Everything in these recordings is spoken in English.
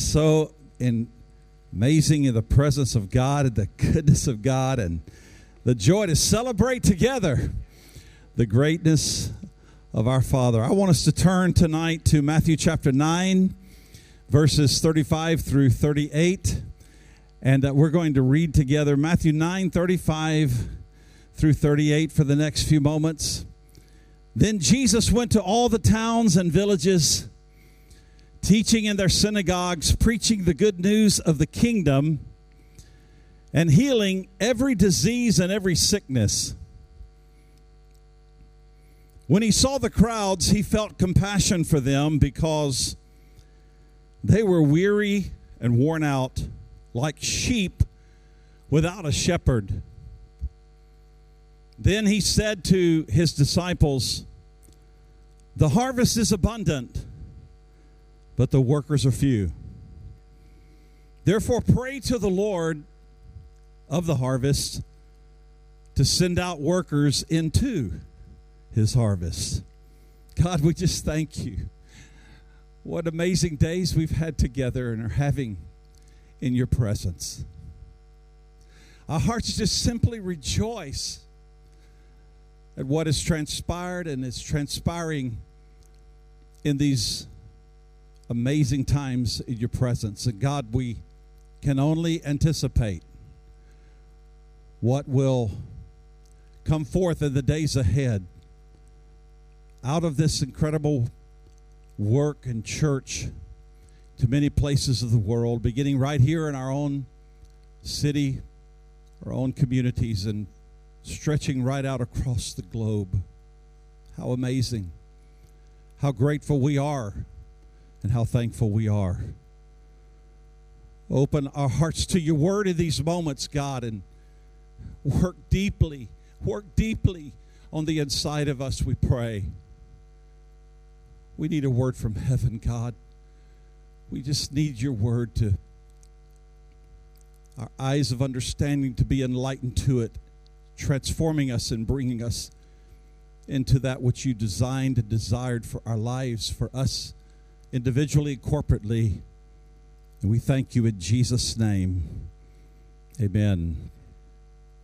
so in amazing in the presence of God and the goodness of God and the joy to celebrate together the greatness of our Father. I want us to turn tonight to Matthew chapter 9, verses 35 through 38. And uh, we're going to read together Matthew 9, 35 through 38 for the next few moments. Then Jesus went to all the towns and villages teaching in their synagogues, preaching the good news of the kingdom, and healing every disease and every sickness. When he saw the crowds, he felt compassion for them because they were weary and worn out, like sheep without a shepherd. Then he said to his disciples, The harvest is abundant but the workers are few. Therefore, pray to the Lord of the harvest to send out workers into his harvest. God, we just thank you. What amazing days we've had together and are having in your presence. Our hearts just simply rejoice at what has transpired and is transpiring in these amazing times in your presence. And God, we can only anticipate what will come forth in the days ahead out of this incredible work and church to many places of the world, beginning right here in our own city, our own communities, and stretching right out across the globe. How amazing. How grateful we are and how thankful we are. Open our hearts to your word in these moments, God, and work deeply, work deeply on the inside of us, we pray. We need a word from heaven, God. We just need your word to, our eyes of understanding to be enlightened to it, transforming us and bringing us into that which you designed and desired for our lives, for us individually, corporately. And we thank you in Jesus' name. Amen.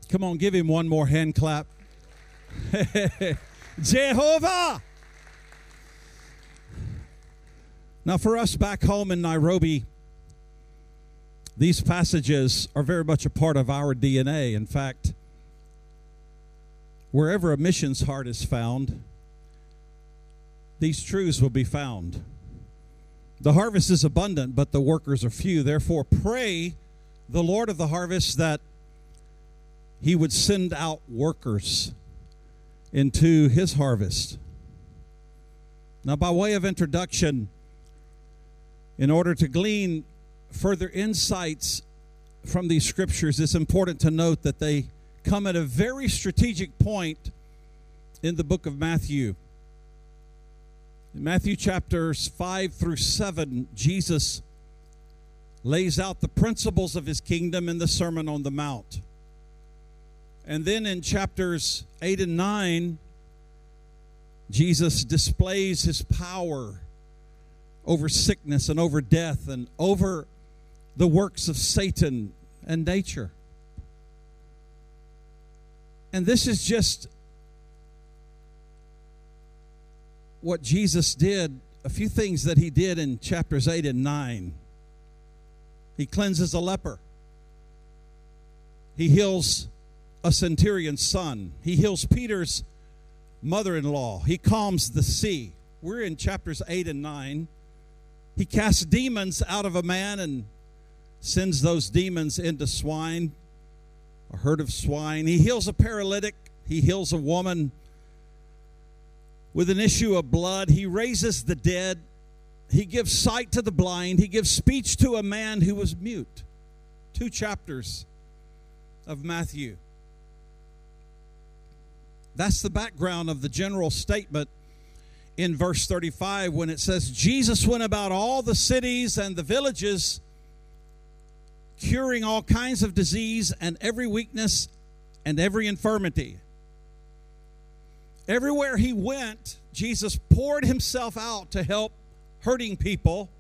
Come on, give him one more hand clap. Jehovah! Now, for us back home in Nairobi, these passages are very much a part of our DNA. In fact, wherever a missions heart is found, these truths will be found. The harvest is abundant, but the workers are few. Therefore, pray the Lord of the harvest that he would send out workers into his harvest. Now, by way of introduction, in order to glean further insights from these scriptures, it's important to note that they come at a very strategic point in the book of Matthew. In Matthew chapters 5 through 7, Jesus lays out the principles of his kingdom in the Sermon on the Mount. And then in chapters 8 and 9, Jesus displays his power over sickness and over death and over the works of Satan and nature. And this is just what Jesus did, a few things that he did in chapters 8 and 9. He cleanses a leper, he heals a centurion's son, he heals Peter's mother in law, he calms the sea. We're in chapters 8 and 9. He casts demons out of a man and sends those demons into swine, a herd of swine. He heals a paralytic, he heals a woman with an issue of blood. He raises the dead. He gives sight to the blind. He gives speech to a man who was mute. Two chapters of Matthew. That's the background of the general statement in verse 35 when it says, Jesus went about all the cities and the villages, curing all kinds of disease and every weakness and every infirmity. Everywhere he went, Jesus poured himself out to help hurting people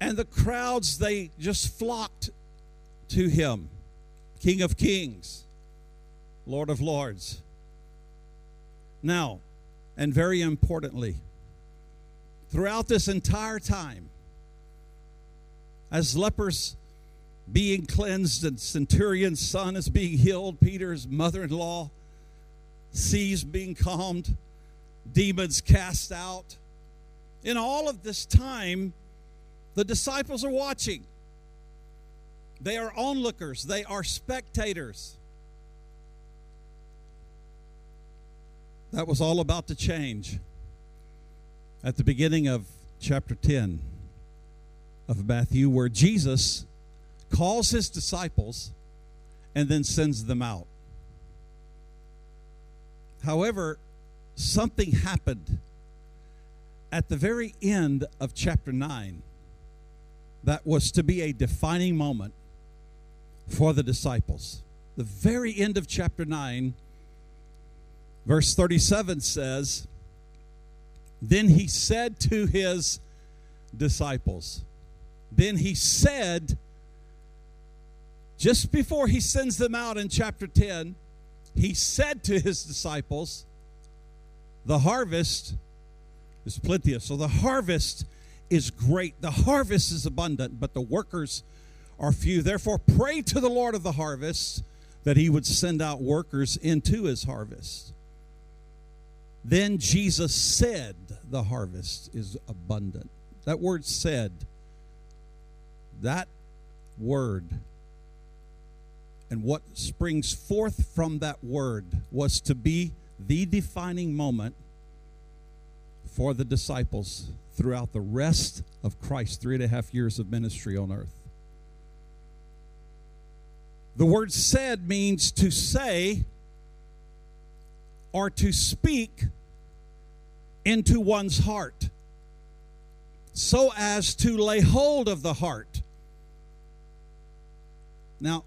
And the crowds, they just flocked to him, King of Kings, Lord of Lords. Now, and very importantly, throughout this entire time, as lepers being cleansed and centurion's son is being healed, Peter's mother in law, seas being calmed, demons cast out. In all of this time, the disciples are watching. They are onlookers, they are spectators. That was all about to change at the beginning of chapter 10 of Matthew, where Jesus calls his disciples and then sends them out. However, something happened at the very end of chapter 9 that was to be a defining moment for the disciples. The very end of chapter 9, verse 37 says, Then he said to his disciples, Then he said, just before he sends them out in chapter 10, he said to his disciples, The harvest is plenteous. So the harvest is great. The harvest is abundant, but the workers are few. Therefore, pray to the Lord of the harvest that he would send out workers into his harvest. Then Jesus said, The harvest is abundant. That word said, that word and what springs forth from that word was to be the defining moment for the disciples throughout the rest of Christ's three and a half years of ministry on earth. The word said means to say or to speak into one's heart so as to lay hold of the heart. Now,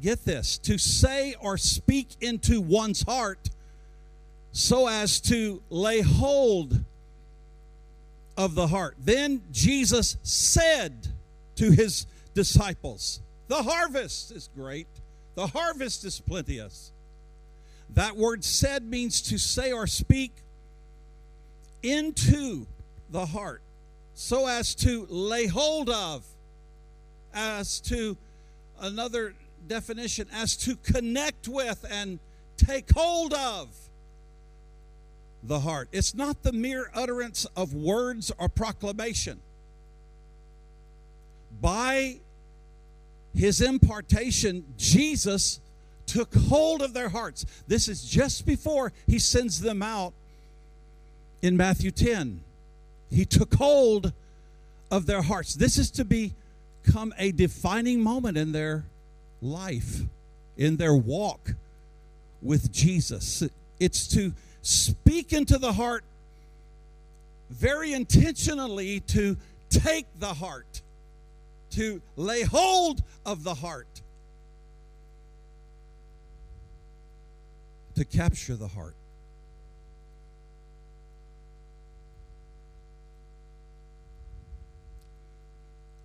get this to say or speak into one's heart so as to lay hold of the heart. Then Jesus said to his disciples, The harvest is great, the harvest is plenteous. That word said means to say or speak into the heart so as to lay hold of, as to another definition, as to connect with and take hold of the heart. It's not the mere utterance of words or proclamation. By his impartation, Jesus took hold of their hearts. This is just before he sends them out in Matthew 10. He took hold of their hearts. This is to become a defining moment in their life, in their walk with Jesus. It's to speak into the heart very intentionally to take the heart, to lay hold of the heart, to capture the heart.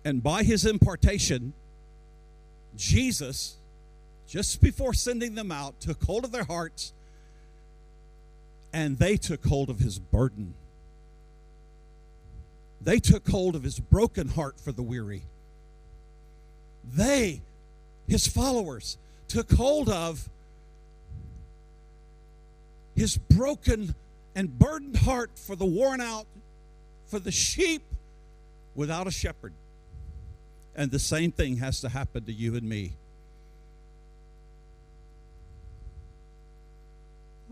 And by his impartation, Jesus, just before sending them out, took hold of their hearts and they took hold of his burden. They took hold of his broken heart for the weary. They, his followers, took hold of his broken and burdened heart for the worn out, for the sheep without a shepherd. And the same thing has to happen to you and me.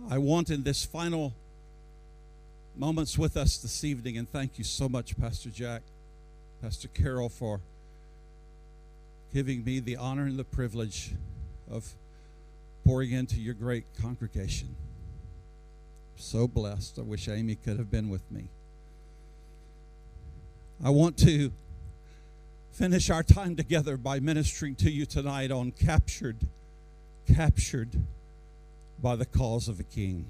I want in this final moments with us this evening, and thank you so much, Pastor Jack, Pastor Carol, for giving me the honor and the privilege of pouring into your great congregation. So blessed. I wish Amy could have been with me. I want to finish our time together by ministering to you tonight on captured, captured by the cause of a king.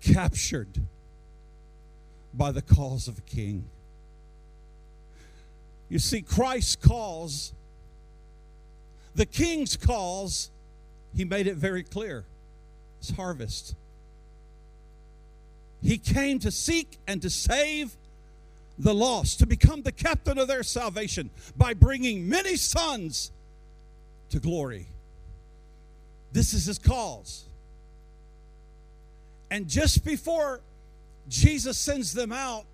Captured by the cause of a king. You see, Christ's cause, the king's cause, he made it very clear. It's harvest. He came to seek and to save the lost, to become the captain of their salvation by bringing many sons to glory. This is his cause. And just before Jesus sends them out,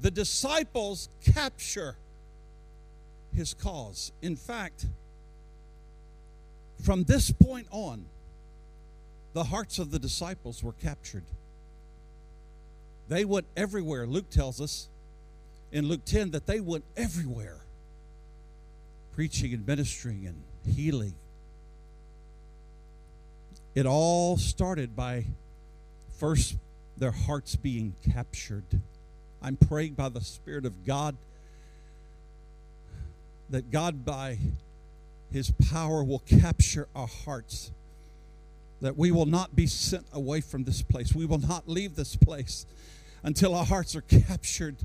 the disciples capture his cause. In fact, from this point on, the hearts of the disciples were captured. They went everywhere. Luke tells us in Luke 10 that they went everywhere, preaching and ministering and healing. It all started by first their hearts being captured. I'm praying by the Spirit of God that God, by His power, will capture our hearts. That we will not be sent away from this place. We will not leave this place until our hearts are captured.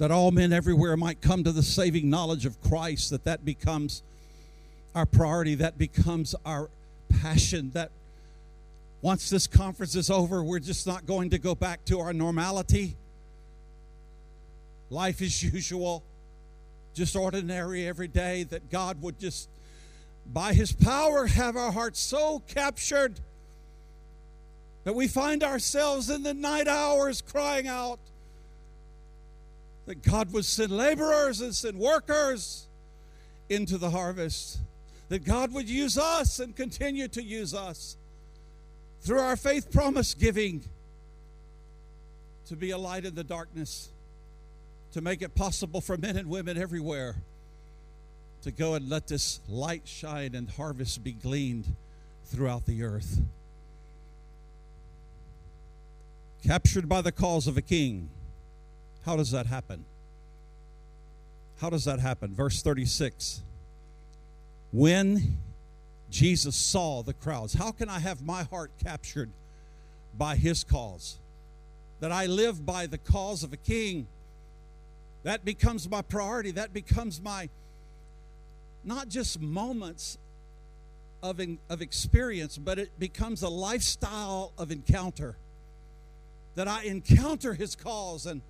That all men everywhere might come to the saving knowledge of Christ, that that becomes our priority, that becomes our passion, that once this conference is over, we're just not going to go back to our normality. Life as usual, just ordinary every day, that God would just, by His power, have our hearts so captured that we find ourselves in the night hours crying out that God would send laborers and send workers into the harvest, that God would use us and continue to use us through our faith promise giving to be a light in the darkness, to make it possible for men and women everywhere to go and let this light shine and harvest be gleaned throughout the earth. Captured by the cause of a king. How does that happen? How does that happen? Verse 36. When Jesus saw the crowds. How can I have my heart captured by his cause? That I live by the cause of a king. That becomes my priority. That becomes my not just moments of, of experience, but it becomes a lifestyle of encounter. That I encounter his cause and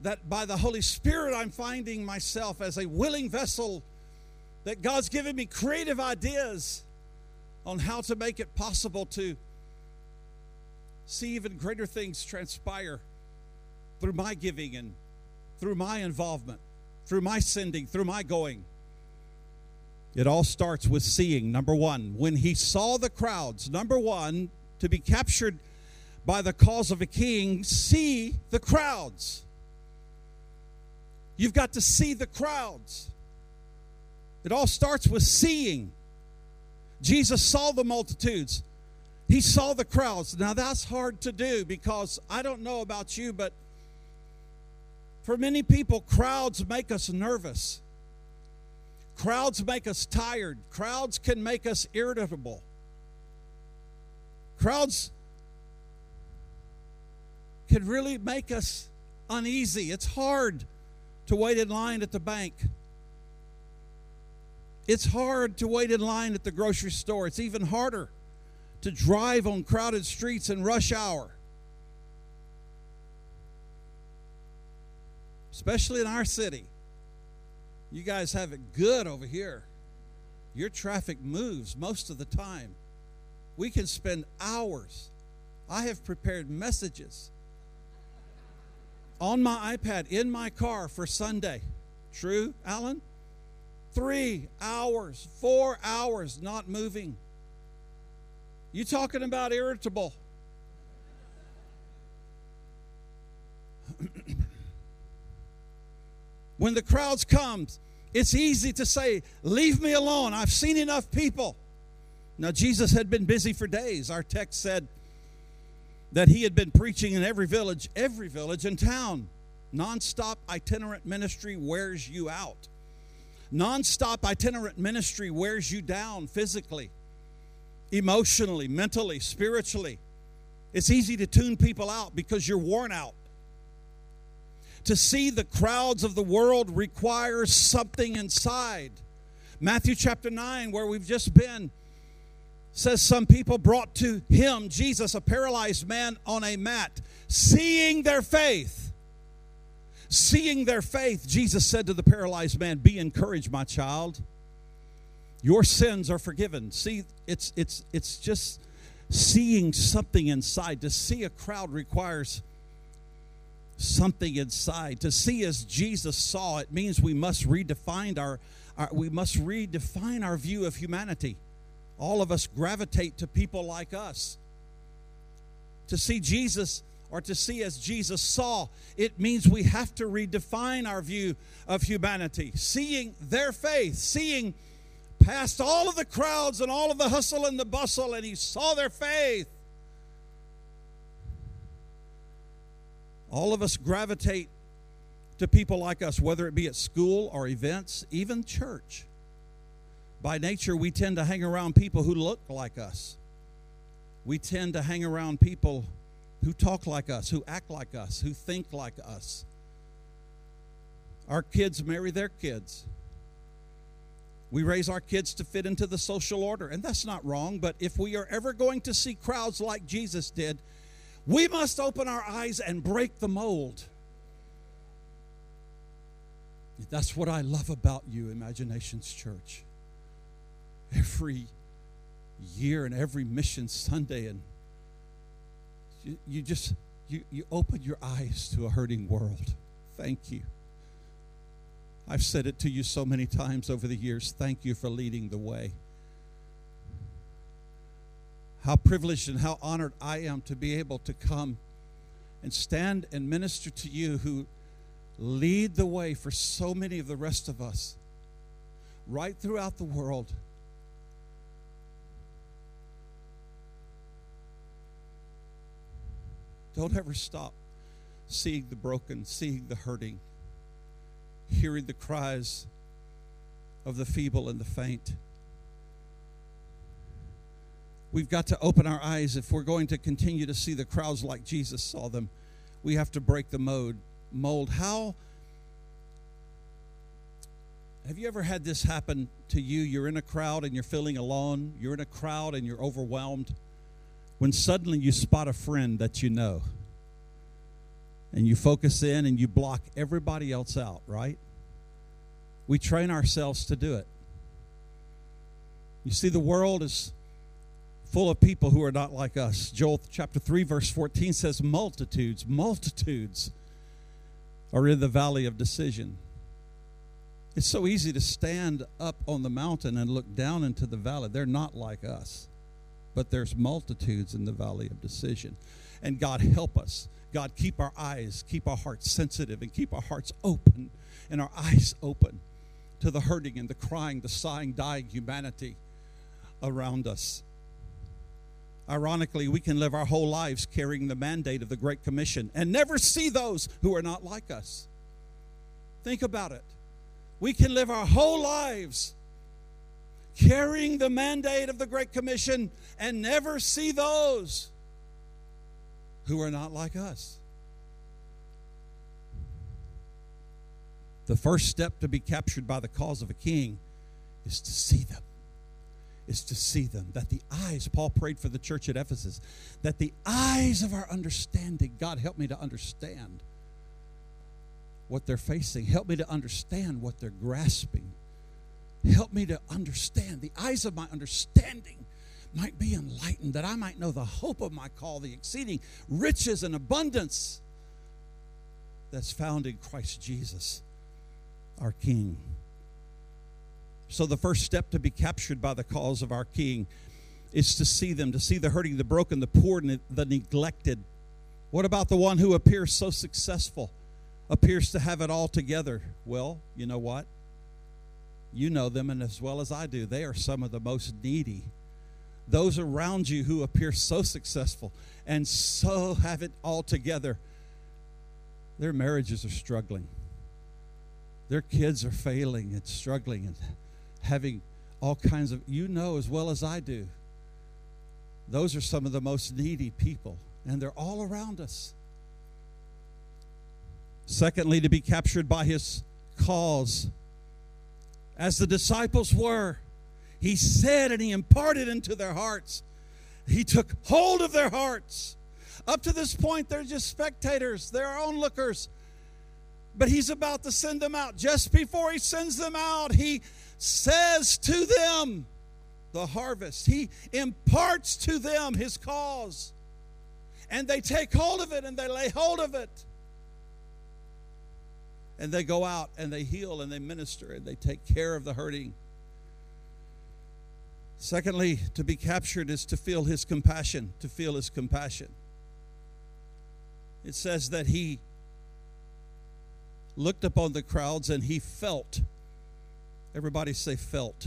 that by the Holy Spirit I'm finding myself as a willing vessel that God's given me creative ideas on how to make it possible to see even greater things transpire through my giving and through my involvement, through my sending, through my going. It all starts with seeing. Number one, when he saw the crowds, number one, to be captured by the cause of a king, see the crowds. You've got to see the crowds. It all starts with seeing. Jesus saw the multitudes. He saw the crowds. Now that's hard to do because I don't know about you, but for many people, crowds make us nervous. Crowds make us tired. Crowds can make us irritable. Crowds can really make us uneasy. It's hard to wait in line at the bank. It's hard to wait in line at the grocery store. It's even harder to drive on crowded streets in rush hour. Especially in our city. You guys have it good over here. Your traffic moves most of the time. We can spend hours. I have prepared messages on my iPad in my car for Sunday. True, Alan? three hours, four hours not moving. You talking about irritable? when the crowds come, it's easy to say, "Leave me alone. I've seen enough people." Now Jesus had been busy for days. Our text said that he had been preaching in every village, every village and town. Nonstop itinerant ministry wears you out. Nonstop itinerant ministry wears you down physically, emotionally, mentally, spiritually. It's easy to tune people out because you're worn out. To see the crowds of the world requires something inside. Matthew chapter 9, where we've just been, says some people brought to him, Jesus, a paralyzed man on a mat, seeing their faith. Seeing their faith, Jesus said to the paralyzed man, Be encouraged, my child. Your sins are forgiven. See, it's it's it's just seeing something inside. To see a crowd requires something inside. To see as Jesus saw, it means we must redefine our, our, we must redefine our view of humanity. All of us gravitate to people like us. To see Jesus or to see as Jesus saw, it means we have to redefine our view of humanity. Seeing their faith, seeing past all of the crowds and all of the hustle and the bustle, and he saw their faith. All of us gravitate to people like us, whether it be at school or events, even church. By nature, we tend to hang around people who look like us. We tend to hang around people who talk like us, who act like us, who think like us. Our kids marry their kids. We raise our kids to fit into the social order, and that's not wrong. But if we are ever going to see crowds like Jesus did, we must open our eyes and break the mold. That's what I love about you, Imaginations Church. Every year and every mission Sunday, and you, you just you, you open your eyes to a hurting world. Thank you. I've said it to you so many times over the years. Thank you for leading the way. How privileged and how honored I am to be able to come and stand and minister to you who lead the way for so many of the rest of us right throughout the world. Don't ever stop seeing the broken, seeing the hurting hearing the cries of the feeble and the faint. We've got to open our eyes if we're going to continue to see the crowds like Jesus saw them. We have to break the mode, mold. How have you ever had this happen to you? You're in a crowd and you're feeling alone. You're in a crowd and you're overwhelmed. When suddenly you spot a friend that you know and you focus in and you block everybody else out, right? We train ourselves to do it. You see, the world is full of people who are not like us. Joel chapter 3, verse 14 says, Multitudes, multitudes are in the valley of decision. It's so easy to stand up on the mountain and look down into the valley. They're not like us, but there's multitudes in the valley of decision. And God, help us God, keep our eyes, keep our hearts sensitive, and keep our hearts open and our eyes open to the hurting and the crying, the sighing, dying humanity around us. Ironically, we can live our whole lives carrying the mandate of the Great Commission and never see those who are not like us. Think about it. We can live our whole lives carrying the mandate of the Great Commission and never see those who are not like us. The first step to be captured by the cause of a king is to see them. Is to see them. That the eyes, Paul prayed for the church at Ephesus, that the eyes of our understanding, God, help me to understand what they're facing. Help me to understand what they're grasping. Help me to understand the eyes of my understanding might be enlightened, that I might know the hope of my call, the exceeding riches and abundance that's found in Christ Jesus, our King. So, the first step to be captured by the cause of our King is to see them, to see the hurting, the broken, the poor, and the neglected. What about the one who appears so successful, appears to have it all together? Well, you know what? You know them, and as well as I do, they are some of the most needy those around you who appear so successful and so have it all together, their marriages are struggling. Their kids are failing and struggling and having all kinds of, you know as well as I do, those are some of the most needy people and they're all around us. Secondly, to be captured by his cause. As the disciples were, he said and he imparted into their hearts. He took hold of their hearts. Up to this point, they're just spectators, they're onlookers. But he's about to send them out. Just before he sends them out, he says to them, the harvest. He imparts to them his cause. And they take hold of it and they lay hold of it. And they go out and they heal and they minister and they take care of the hurting. Secondly, to be captured is to feel his compassion, to feel his compassion. It says that he looked upon the crowds and he felt. Everybody say, felt.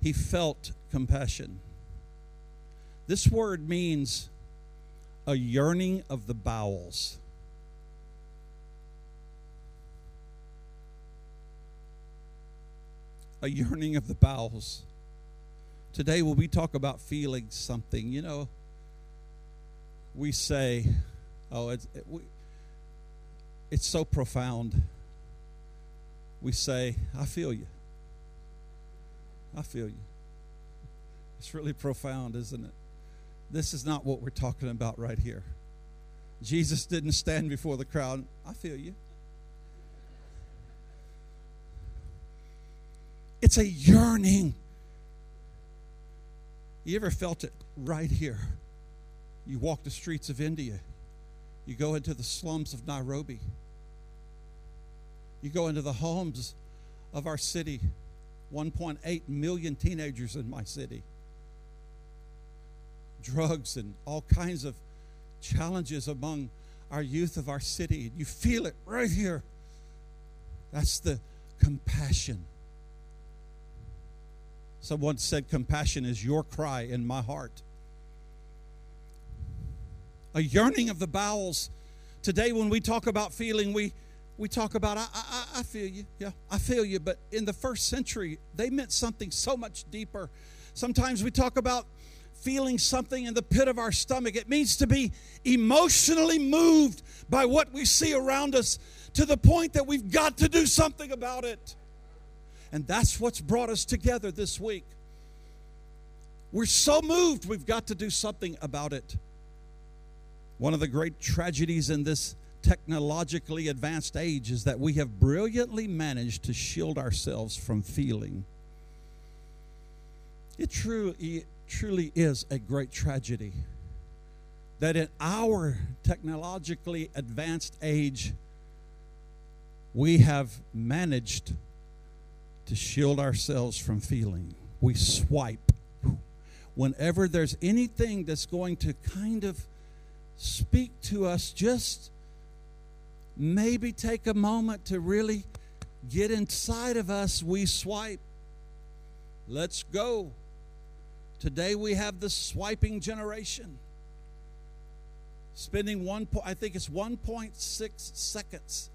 He felt compassion. This word means a yearning of the bowels. A yearning of the bowels. Today, when we talk about feeling something, you know, we say, oh, it's, it, we, it's so profound. We say, I feel you. I feel you. It's really profound, isn't it? This is not what we're talking about right here. Jesus didn't stand before the crowd. I feel you. It's a yearning. You ever felt it right here? You walk the streets of India. You go into the slums of Nairobi. You go into the homes of our city 1.8 million teenagers in my city. Drugs and all kinds of challenges among our youth of our city. You feel it right here. That's the compassion. Someone said, Compassion is your cry in my heart. A yearning of the bowels. Today, when we talk about feeling, we we talk about, I, I, I feel you. Yeah, I feel you. But in the first century, they meant something so much deeper. Sometimes we talk about feeling something in the pit of our stomach. It means to be emotionally moved by what we see around us to the point that we've got to do something about it. And that's what's brought us together this week. We're so moved, we've got to do something about it. One of the great tragedies in this technologically advanced age is that we have brilliantly managed to shield ourselves from feeling. It truly, it truly is a great tragedy that in our technologically advanced age, we have managed to shield ourselves from feeling. We swipe. Whenever there's anything that's going to kind of speak to us just maybe take a moment to really get inside of us, we swipe. Let's go. Today we have the swiping generation. Spending one, I think it's 1.6 seconds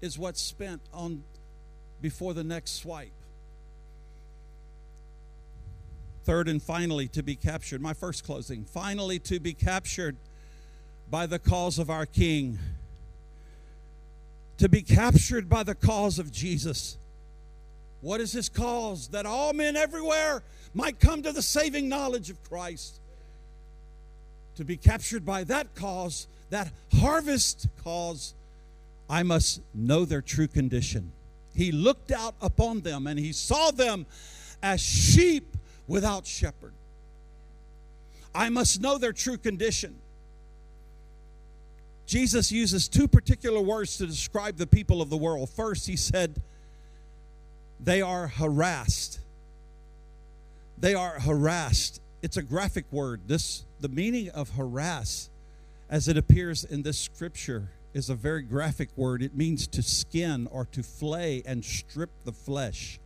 is what's spent on before the next swipe. Third and finally, to be captured. My first closing. Finally, to be captured by the cause of our King to be captured by the cause of Jesus. What is his cause? That all men everywhere might come to the saving knowledge of Christ. To be captured by that cause, that harvest cause, I must know their true condition. He looked out upon them and he saw them as sheep without shepherd. I must know their true condition. Jesus uses two particular words to describe the people of the world. First, he said, they are harassed. They are harassed. It's a graphic word. This the meaning of harass as it appears in this scripture is a very graphic word. It means to skin or to flay and strip the flesh.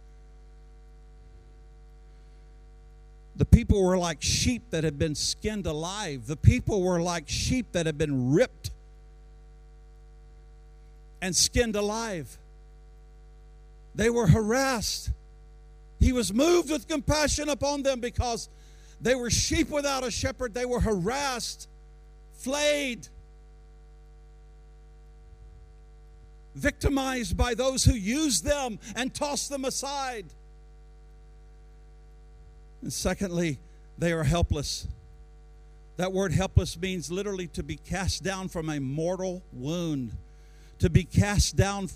The people were like sheep that had been skinned alive. The people were like sheep that had been ripped and skinned alive. They were harassed. He was moved with compassion upon them because they were sheep without a shepherd. They were harassed, flayed, victimized by those who use them and toss them aside. And secondly, they are helpless. That word helpless means literally to be cast down from a mortal wound, to be cast down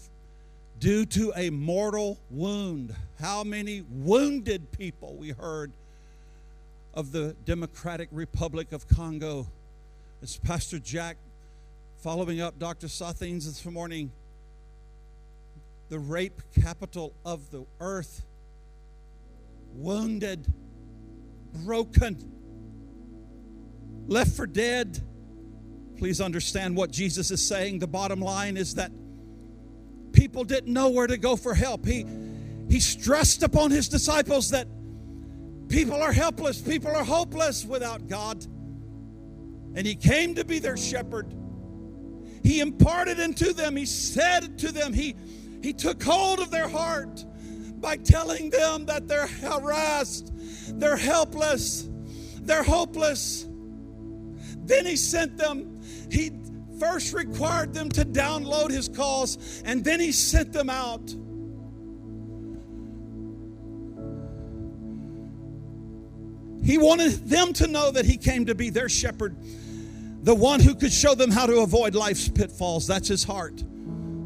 due to a mortal wound. How many wounded people we heard of the Democratic Republic of Congo? As Pastor Jack, following up Dr. Sathines this morning, the rape capital of the earth, wounded, broken, left for dead. Please understand what Jesus is saying. The bottom line is that people didn't know where to go for help. He, he stressed upon his disciples that people are helpless, people are hopeless without God. And he came to be their shepherd. He imparted into them, he said to them, he, he took hold of their heart by telling them that they're harassed, they're helpless, they're hopeless. Then he sent them, he first required them to download his calls, and then he sent them out. He wanted them to know that he came to be their shepherd, the one who could show them how to avoid life's pitfalls. That's his heart.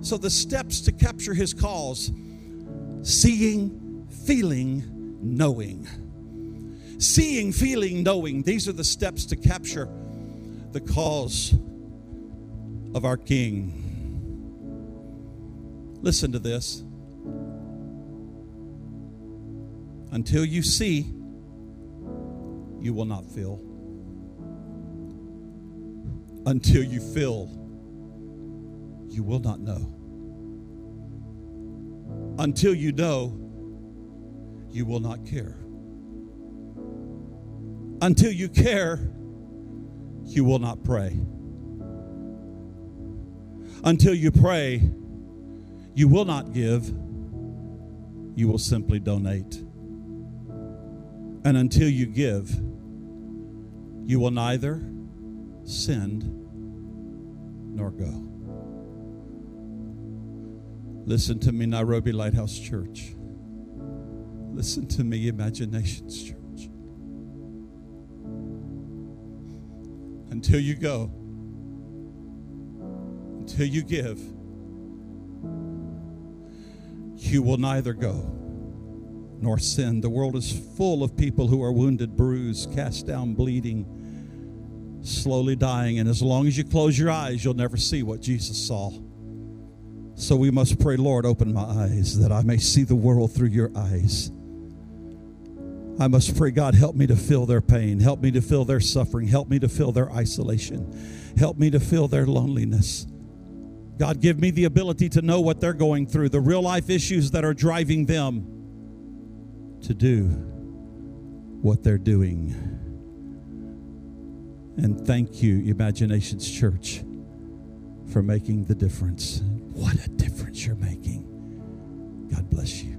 So, the steps to capture his calls seeing, feeling, knowing. Seeing, feeling, knowing. These are the steps to capture the cause of our King. Listen to this. Until you see, you will not feel. Until you feel, you will not know. Until you know, you will not care. Until you care, you will not pray. Until you pray, you will not give, you will simply donate. And until you give, you will neither send nor go. Listen to me, Nairobi Lighthouse Church. Listen to me, Imaginations Church. Until you go, until you give, you will neither go nor sin. The world is full of people who are wounded, bruised, cast down, bleeding, slowly dying. And as long as you close your eyes, you'll never see what Jesus saw. So we must pray, Lord, open my eyes that I may see the world through your eyes. I must pray, God, help me to feel their pain. Help me to feel their suffering. Help me to feel their isolation. Help me to feel their loneliness. God, give me the ability to know what they're going through, the real life issues that are driving them to do what they're doing. And thank you, Imaginations Church, for making the difference. What a difference you're making. God bless you.